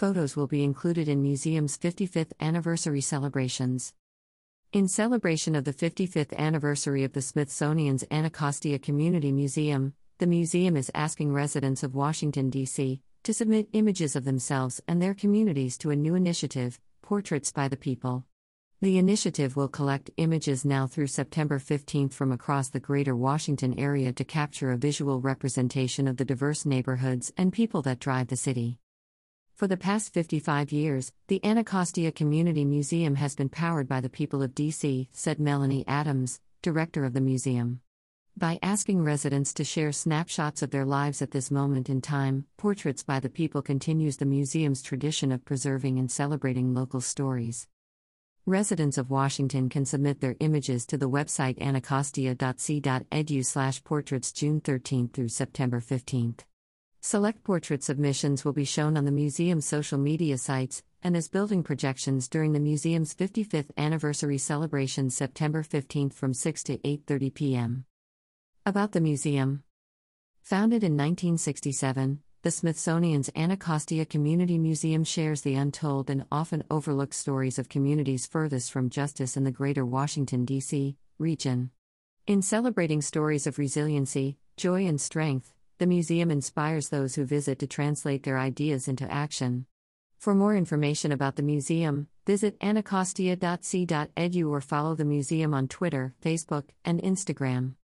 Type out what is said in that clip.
Photos will be included in museum's 55th anniversary celebrations. In celebration of the 55th anniversary of the Smithsonian's Anacostia Community Museum, the museum is asking residents of Washington, D.C., to submit images of themselves and their communities to a new initiative, Portraits by the People. The initiative will collect images now through September 15 from across the greater Washington area to capture a visual representation of the diverse neighborhoods and people that drive the city. For the past 55 years, the Anacostia Community Museum has been powered by the people of DC, said Melanie Adams, director of the museum. By asking residents to share snapshots of their lives at this moment in time, Portraits by the People continues the museum's tradition of preserving and celebrating local stories. Residents of Washington can submit their images to the website anacostia.si.edu/portraits June 13 through September 15. Select portrait submissions will be shown on the museum's social media sites and as building projections during the museum's 55th anniversary celebration September 15 from 6 to 8:30 p.m. About the museum. Founded in 1967, the Smithsonian's Anacostia Community Museum shares the untold and often overlooked stories of communities furthest from justice in the greater Washington, D.C. region. In celebrating stories of resiliency, joy, and strength, the museum inspires those who visit to translate their ideas into action. For more information about the museum, visit anacostia.si.edu or follow the museum on Twitter, Facebook, and Instagram.